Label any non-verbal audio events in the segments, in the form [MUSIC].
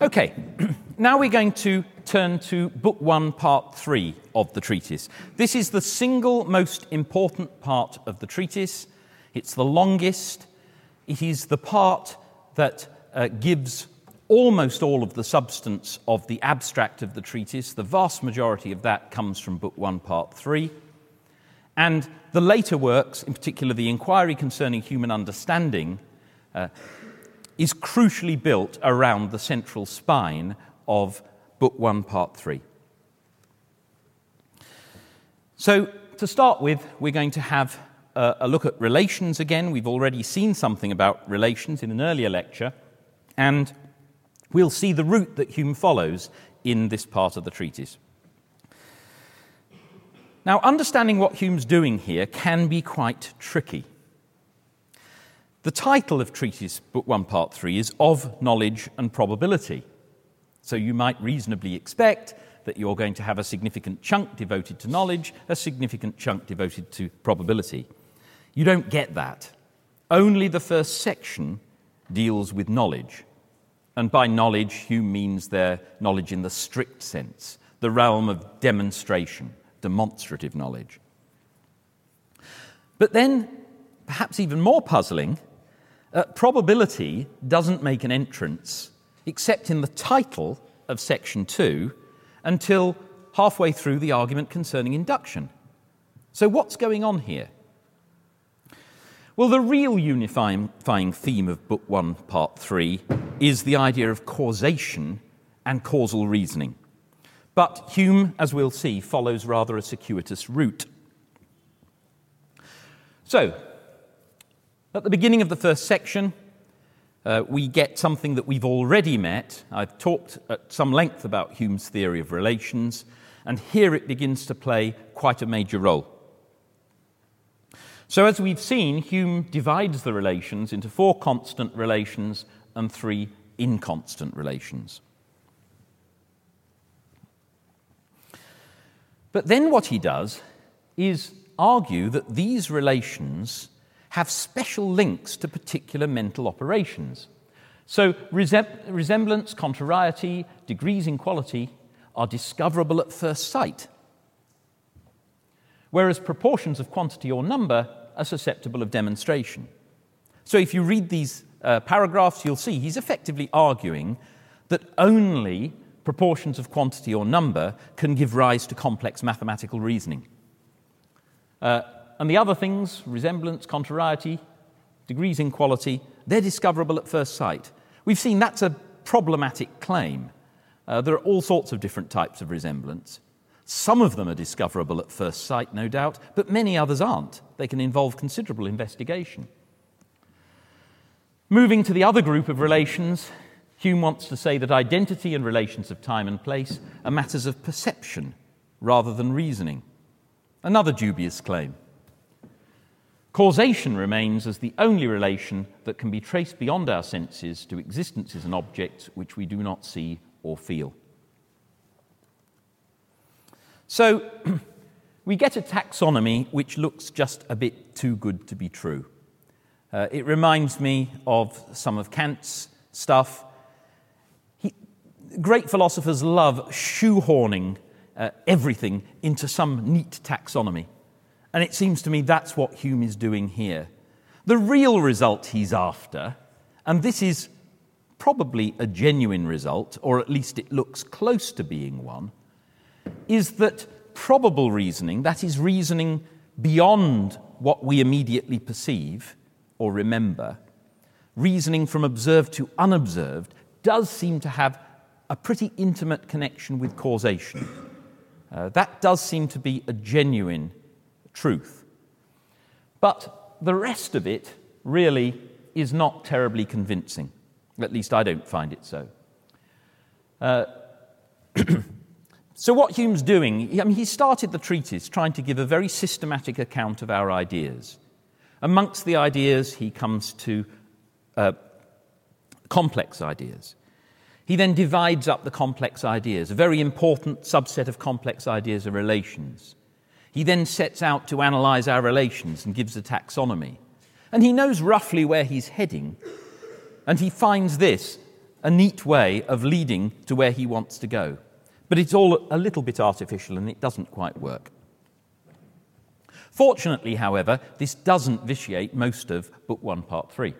Okay, [CLEARS THROAT] now we're going to turn to Book 1, Part 3 of the treatise. This is the single most important part of the treatise. It's the longest. It is the part that uh, gives almost all of the substance of the abstract of the treatise. The vast majority of that comes from Book 1, Part 3. And the later works, in particular the Inquiry Concerning Human Understanding, uh, is crucially built around the central spine of Book 1, Part 3. So, to start with, we're going to have a, a look at relations again. We've already seen something about relations in an earlier lecture, and we'll see the route that Hume follows in this part of the treatise. Now, understanding what Hume's doing here can be quite tricky. The title of Treatise, Book 1, Part 3, is Of Knowledge and Probability. So you might reasonably expect that you're going to have a significant chunk devoted to knowledge, a significant chunk devoted to probability. You don't get that. Only the first section deals with knowledge. And by knowledge, Hume means their knowledge in the strict sense, the realm of demonstration, demonstrative knowledge. But then, perhaps even more puzzling, uh, probability doesn't make an entrance except in the title of section 2 until halfway through the argument concerning induction. So, what's going on here? Well, the real unifying theme of Book 1, Part 3 is the idea of causation and causal reasoning. But Hume, as we'll see, follows rather a circuitous route. So, at the beginning of the first section, uh, we get something that we've already met. I've talked at some length about Hume's theory of relations, and here it begins to play quite a major role. So, as we've seen, Hume divides the relations into four constant relations and three inconstant relations. But then what he does is argue that these relations have special links to particular mental operations. So, resemblance, contrariety, degrees in quality are discoverable at first sight, whereas proportions of quantity or number are susceptible of demonstration. So, if you read these uh, paragraphs, you'll see he's effectively arguing that only proportions of quantity or number can give rise to complex mathematical reasoning. Uh, and the other things, resemblance, contrariety, degrees in quality, they're discoverable at first sight. We've seen that's a problematic claim. Uh, there are all sorts of different types of resemblance. Some of them are discoverable at first sight, no doubt, but many others aren't. They can involve considerable investigation. Moving to the other group of relations, Hume wants to say that identity and relations of time and place are matters of perception rather than reasoning. Another dubious claim. Causation remains as the only relation that can be traced beyond our senses to existences and objects which we do not see or feel. So, [CLEARS THROAT] we get a taxonomy which looks just a bit too good to be true. Uh, it reminds me of some of Kant's stuff. Great philosophers love shoehorning uh, everything into some neat taxonomy. And it seems to me that's what Hume is doing here. The real result he's after, and this is probably a genuine result, or at least it looks close to being one, is that probable reasoning, that is, reasoning beyond what we immediately perceive or remember, reasoning from observed to unobserved, does seem to have a pretty intimate connection with causation. Uh, that does seem to be a genuine truth. But the rest of it really is not terribly convincing. At least I don't find it so. Uh, [CLEARS THROAT] so, what Hume's doing, I mean, he started the treatise trying to give a very systematic account of our ideas. Amongst the ideas, he comes to uh, complex ideas. He then divides up the complex ideas. A very important subset of complex ideas are relations. He then sets out to analyze our relations and gives a taxonomy. And he knows roughly where he's heading. And he finds this a neat way of leading to where he wants to go. But it's all a little bit artificial and it doesn't quite work. Fortunately, however, this doesn't vitiate most of Book 1, Part 3.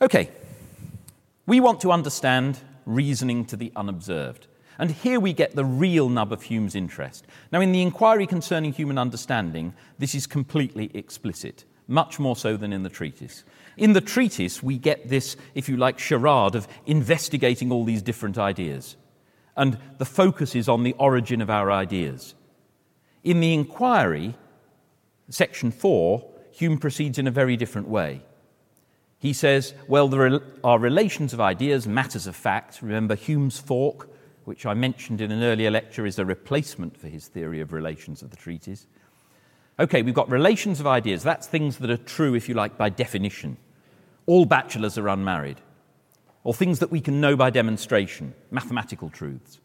Okay, we want to understand reasoning to the unobserved. And here we get the real nub of Hume's interest. Now, in the inquiry concerning human understanding, this is completely explicit, much more so than in the treatise. In the treatise, we get this, if you like, charade of investigating all these different ideas. And the focus is on the origin of our ideas. In the inquiry, section 4, Hume proceeds in a very different way. He says, well, there are relations of ideas, matters of fact. Remember Hume's fork, which I mentioned in an earlier lecture, is a replacement for his theory of relations of the treatise. Okay, we've got relations of ideas. That's things that are true, if you like, by definition. All bachelors are unmarried. Or things that we can know by demonstration, mathematical truths.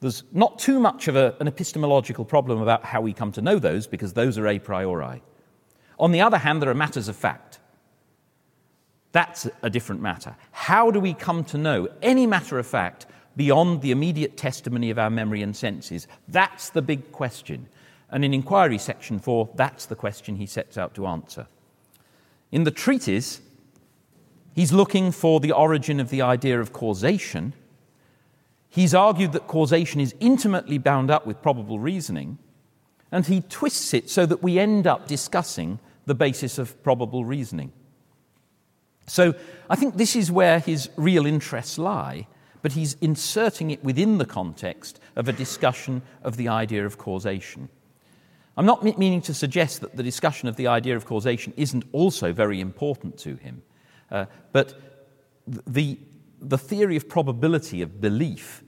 There's not too much of a, an epistemological problem about how we come to know those, because those are a priori. On the other hand, there are matters of fact. That's a different matter. How do we come to know any matter of fact beyond the immediate testimony of our memory and senses? That's the big question. And in Inquiry Section 4, that's the question he sets out to answer. In the treatise, he's looking for the origin of the idea of causation He's argued that causation is intimately bound up with probable reasoning, and he twists it so that we end up discussing the basis of probable reasoning. So I think this is where his real interests lie, but he's inserting it within the context of a discussion of the idea of causation. I'm not meaning to suggest that the discussion of the idea of causation isn't also very important to him, uh, but the, the theory of probability of belief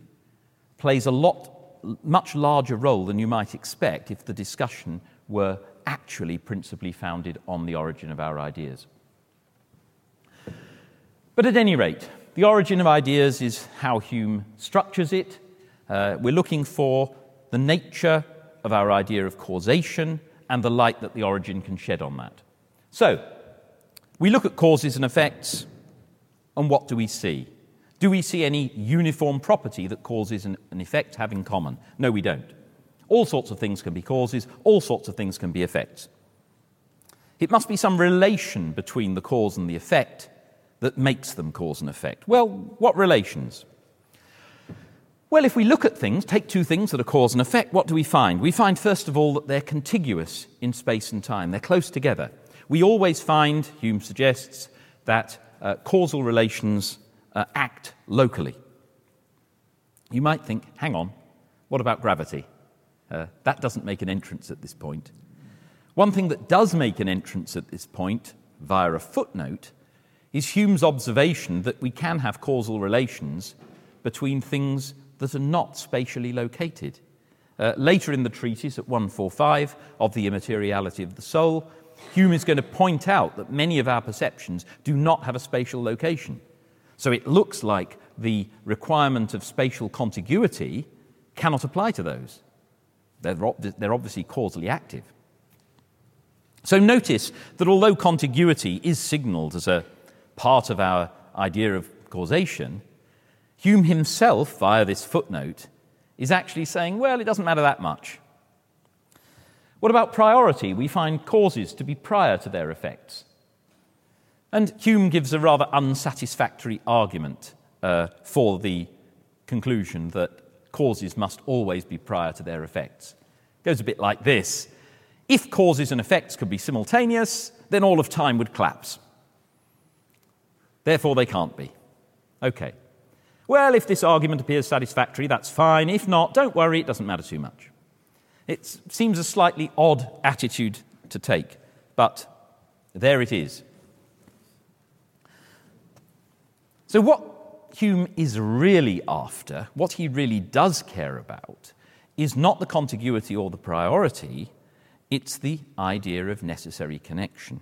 plays a lot, much larger role than you might expect if the discussion were actually principally founded on the origin of our ideas. But at any rate, the origin of ideas is how Hume structures it. Uh, we're looking for the nature of our idea of causation and the light that the origin can shed on that. So, we look at causes and effects, and what do we see? Do we see any uniform property that causes an, an effect have in common? No, we don't. All sorts of things can be causes, all sorts of things can be effects. It must be some relation between the cause and the effect that makes them cause and effect. Well, what relations? Well, if we look at things, take two things that are cause and effect, what do we find? We find, first of all, that they're contiguous in space and time, they're close together. We always find, Hume suggests, that uh, causal relations uh, act locally. You might think, hang on, what about gravity? Uh, that doesn't make an entrance at this point. One thing that does make an entrance at this point, via a footnote, is Hume's observation that we can have causal relations between things that are not spatially located. Uh, later in the treatise, at 145, of the immateriality of the soul, Hume is going to point out that many of our perceptions do not have a spatial location. So it looks like the requirement of spatial contiguity cannot apply to those. They're, they're obviously causally active. So notice that although contiguity is signaled as a part of our idea of causation, Hume himself, via this footnote, is actually saying, well, it doesn't matter that much. What about priority? We find causes to be prior to their effects. And Hume gives a rather unsatisfactory argument uh, for the conclusion that causes must always be prior to their effects. It goes a bit like this If causes and effects could be simultaneous, then all of time would collapse. Therefore, they can't be. Okay. Well, if this argument appears satisfactory, that's fine. If not, don't worry, it doesn't matter too much. It seems a slightly odd attitude to take, but there it is. So, what Hume is really after, what he really does care about, is not the contiguity or the priority, it's the idea of necessary connection.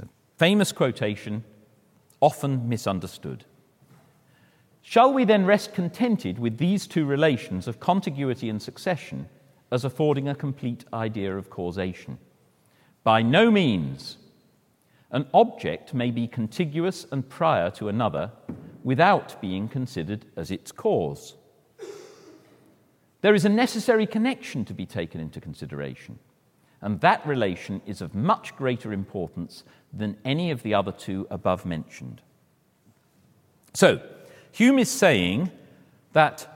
A famous quotation, often misunderstood. Shall we then rest contented with these two relations of contiguity and succession as affording a complete idea of causation? By no means. An object may be contiguous and prior to another without being considered as its cause. There is a necessary connection to be taken into consideration, and that relation is of much greater importance than any of the other two above mentioned. So, Hume is saying that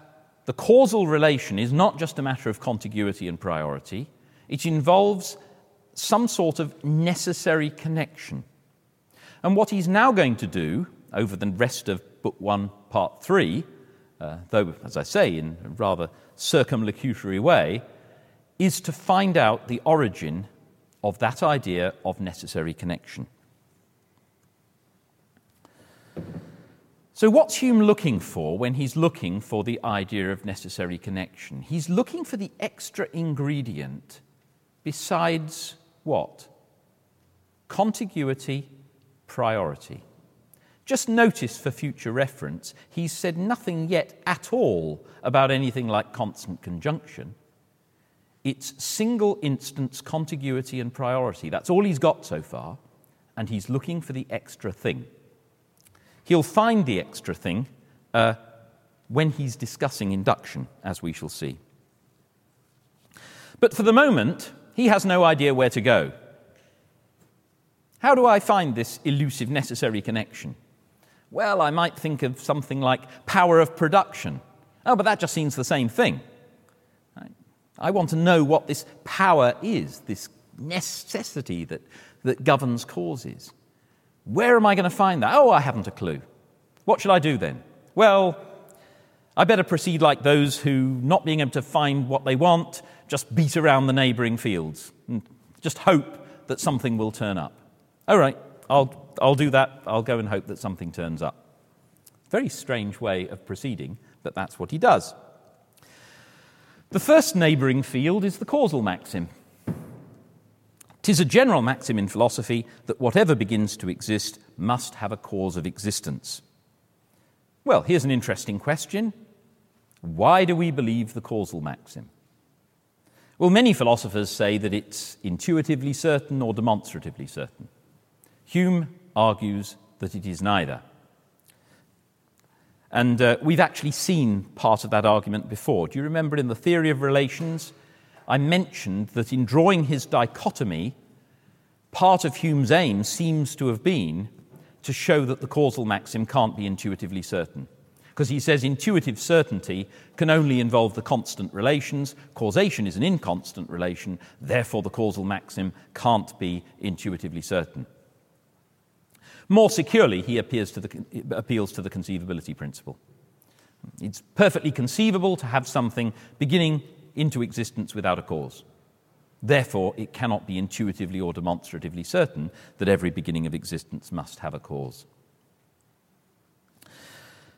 the causal relation is not just a matter of contiguity and priority, it involves some sort of necessary connection. And what he's now going to do over the rest of Book 1, Part 3, uh, though, as I say, in a rather circumlocutory way, is to find out the origin of that idea of necessary connection. So, what's Hume looking for when he's looking for the idea of necessary connection? He's looking for the extra ingredient besides what? Contiguity, priority. Just notice for future reference, he's said nothing yet at all about anything like constant conjunction. It's single instance contiguity and priority. That's all he's got so far, and he's looking for the extra thing. He'll find the extra thing uh, when he's discussing induction, as we shall see. But for the moment, he has no idea where to go. How do I find this elusive necessary connection? Well, I might think of something like power of production. Oh, but that just seems the same thing. I want to know what this power is, this necessity that, that governs causes. Where am I going to find that? Oh, I haven't a clue. What should I do then? Well, I better proceed like those who, not being able to find what they want, just beat around the neighbouring fields and just hope that something will turn up. All right, I'll, I'll do that. I'll go and hope that something turns up. Very strange way of proceeding, but that's what he does. The first neighbouring field is the causal maxim. Tis a general maxim in philosophy that whatever begins to exist must have a cause of existence. Well, here's an interesting question. Why do we believe the causal maxim? Well, many philosophers say that it's intuitively certain or demonstratively certain. Hume argues that it is neither. And uh, we've actually seen part of that argument before. Do you remember in the theory of relations? I mentioned that in drawing his dichotomy, part of Hume's aim seems to have been to show that the causal maxim can't be intuitively certain. Because he says intuitive certainty can only involve the constant relations, causation is an inconstant relation, therefore the causal maxim can't be intuitively certain. More securely, he to the, appeals to the conceivability principle. It's perfectly conceivable to have something beginning into existence without a cause. Therefore, it cannot be intuitively or demonstratively certain that every beginning of existence must have a cause.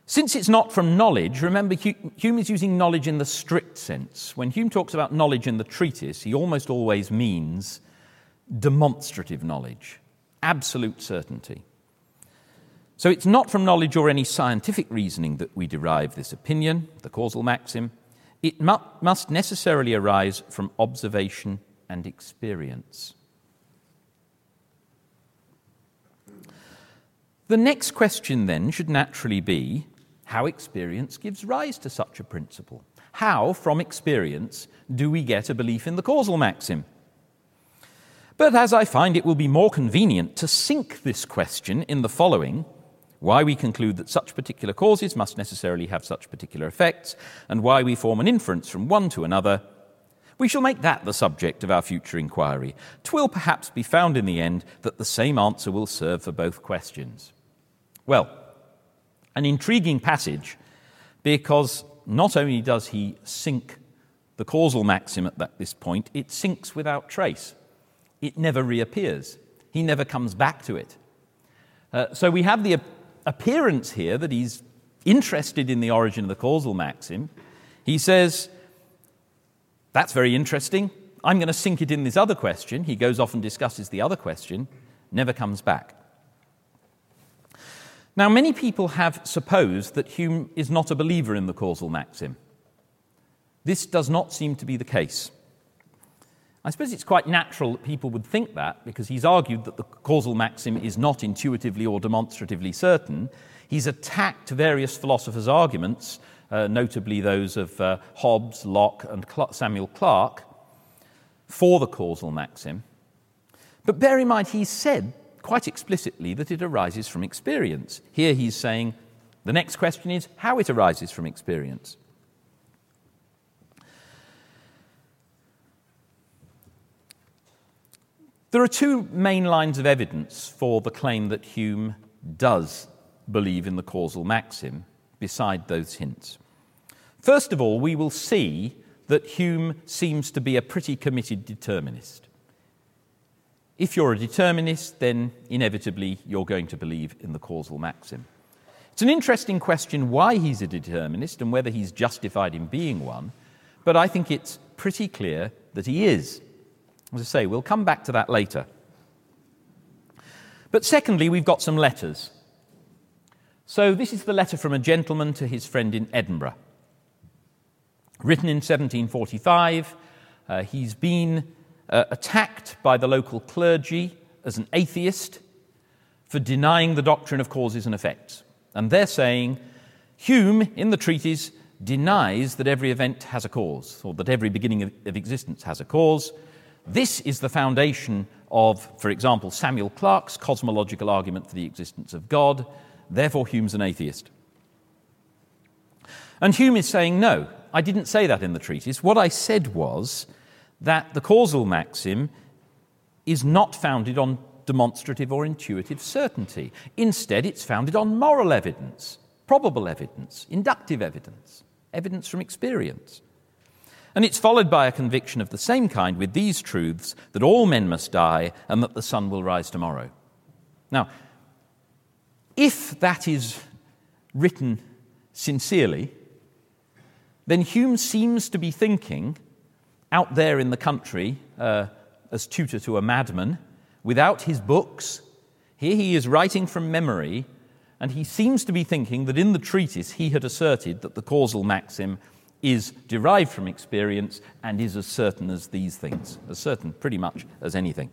Since it's not from knowledge, remember Hume is using knowledge in the strict sense. When Hume talks about knowledge in the treatise, he almost always means demonstrative knowledge, absolute certainty. So it's not from knowledge or any scientific reasoning that we derive this opinion, the causal maxim. It mu- must necessarily arise from observation and experience. The next question then should naturally be how experience gives rise to such a principle. How, from experience, do we get a belief in the causal maxim? But as I find it will be more convenient to sink this question in the following, why we conclude that such particular causes must necessarily have such particular effects, and why we form an inference from one to another, we shall make that the subject of our future inquiry. Twill perhaps be found in the end that the same answer will serve for both questions. Well, an intriguing passage because not only does he sink the causal maxim at this point, it sinks without trace. It never reappears. He never comes back to it. Uh, so we have the appearance here that he's interested in the origin of the causal maxim. He says, That's very interesting. I'm going to sink it in this other question. He goes off and discusses the other question, never comes back. Now, many people have supposed that Hume is not a believer in the causal maxim. This does not seem to be the case. I suppose it's quite natural that people would think that because he's argued that the causal maxim is not intuitively or demonstratively certain. He's attacked various philosophers' arguments, uh, notably those of uh, Hobbes, Locke, and Samuel Clarke, for the causal maxim. But bear in mind, he said quite explicitly that it arises from experience. Here he's saying the next question is how it arises from experience. There are two main lines of evidence for the claim that Hume does believe in the causal maxim, beside those hints. First of all, we will see that Hume seems to be a pretty committed determinist. If you're a determinist, then inevitably you're going to believe in the causal maxim. It's an interesting question why he's a determinist and whether he's justified in being one, but I think it's pretty clear that he is. As I say, we'll come back to that later. But secondly, we've got some letters. So this is the letter from a gentleman to his friend in Edinburgh. Written in 1745, uh, he's been uh, attacked by the local clergy as an atheist for denying the doctrine of causes and effects. And they're saying Hume, in the treatise, denies that every event has a cause, or that every beginning of, of existence has a cause. This is the foundation of, for example, Samuel Clarke's cosmological argument for the existence of God. Therefore, Hume's an atheist. And Hume is saying, no, I didn't say that in the treatise. What I said was that the causal maxim is not founded on demonstrative or intuitive certainty. Instead, it's founded on moral evidence, probable evidence, inductive evidence, evidence from experience. And it's followed by a conviction of the same kind with these truths that all men must die and that the sun will rise tomorrow. Now, if that is written sincerely, then Hume seems to be thinking out there in the country uh, as tutor to a madman without his books. Here he is writing from memory, and he seems to be thinking that in the treatise he had asserted that the causal maxim is derived from experience and is as certain as these things, as certain pretty much as anything.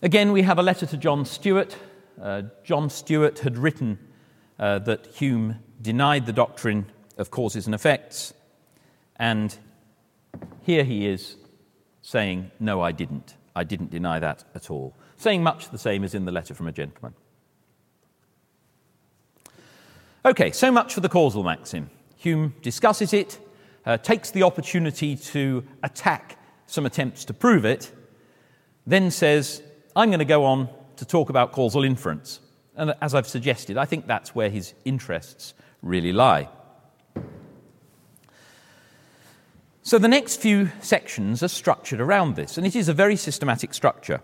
Again, we have a letter to John Stewart. Uh, John Stewart had written uh, that Hume denied the doctrine of causes and effects. And here he is saying, No, I didn't. I didn't deny that at all. Saying much the same as in the letter from a gentleman. Okay, so much for the causal maxim. Hume discusses it, uh, takes the opportunity to attack some attempts to prove it, then says, I'm going to go on to talk about causal inference. And as I've suggested, I think that's where his interests really lie. So the next few sections are structured around this, and it is a very systematic structure.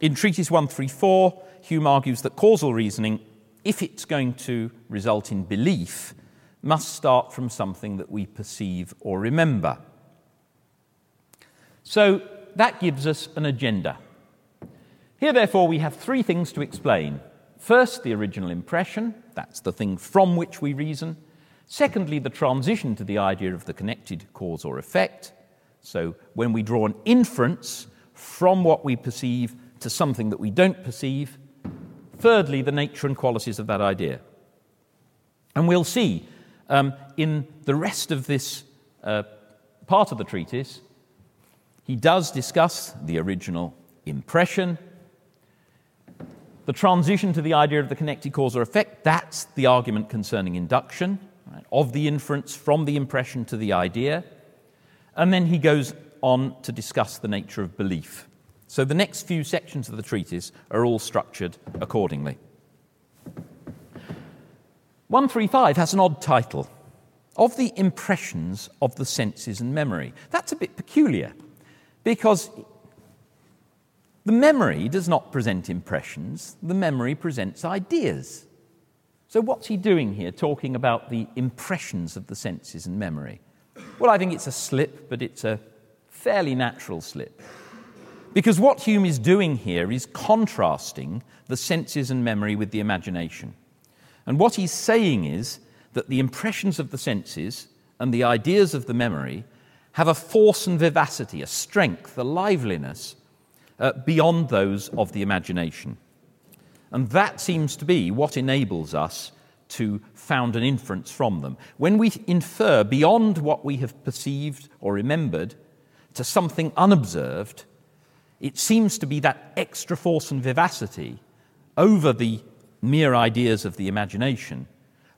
In Treatise 134, Hume argues that causal reasoning, if it's going to result in belief, must start from something that we perceive or remember. So that gives us an agenda. Here, therefore, we have three things to explain. First, the original impression, that's the thing from which we reason. Secondly, the transition to the idea of the connected cause or effect. So, when we draw an inference from what we perceive to something that we don't perceive. Thirdly, the nature and qualities of that idea. And we'll see um, in the rest of this uh, part of the treatise, he does discuss the original impression, the transition to the idea of the connected cause or effect. That's the argument concerning induction right, of the inference from the impression to the idea. And then he goes on to discuss the nature of belief. So the next few sections of the treatise are all structured accordingly. 135 has an odd title Of the Impressions of the Senses and Memory. That's a bit peculiar because the memory does not present impressions, the memory presents ideas. So, what's he doing here, talking about the impressions of the senses and memory? Well, I think it's a slip, but it's a fairly natural slip. Because what Hume is doing here is contrasting the senses and memory with the imagination. And what he's saying is that the impressions of the senses and the ideas of the memory have a force and vivacity, a strength, a liveliness uh, beyond those of the imagination. And that seems to be what enables us to found an inference from them. When we infer beyond what we have perceived or remembered to something unobserved, it seems to be that extra force and vivacity over the mere ideas of the imagination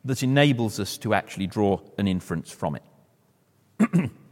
that enables us to actually draw an inference from it. [CLEARS THROAT]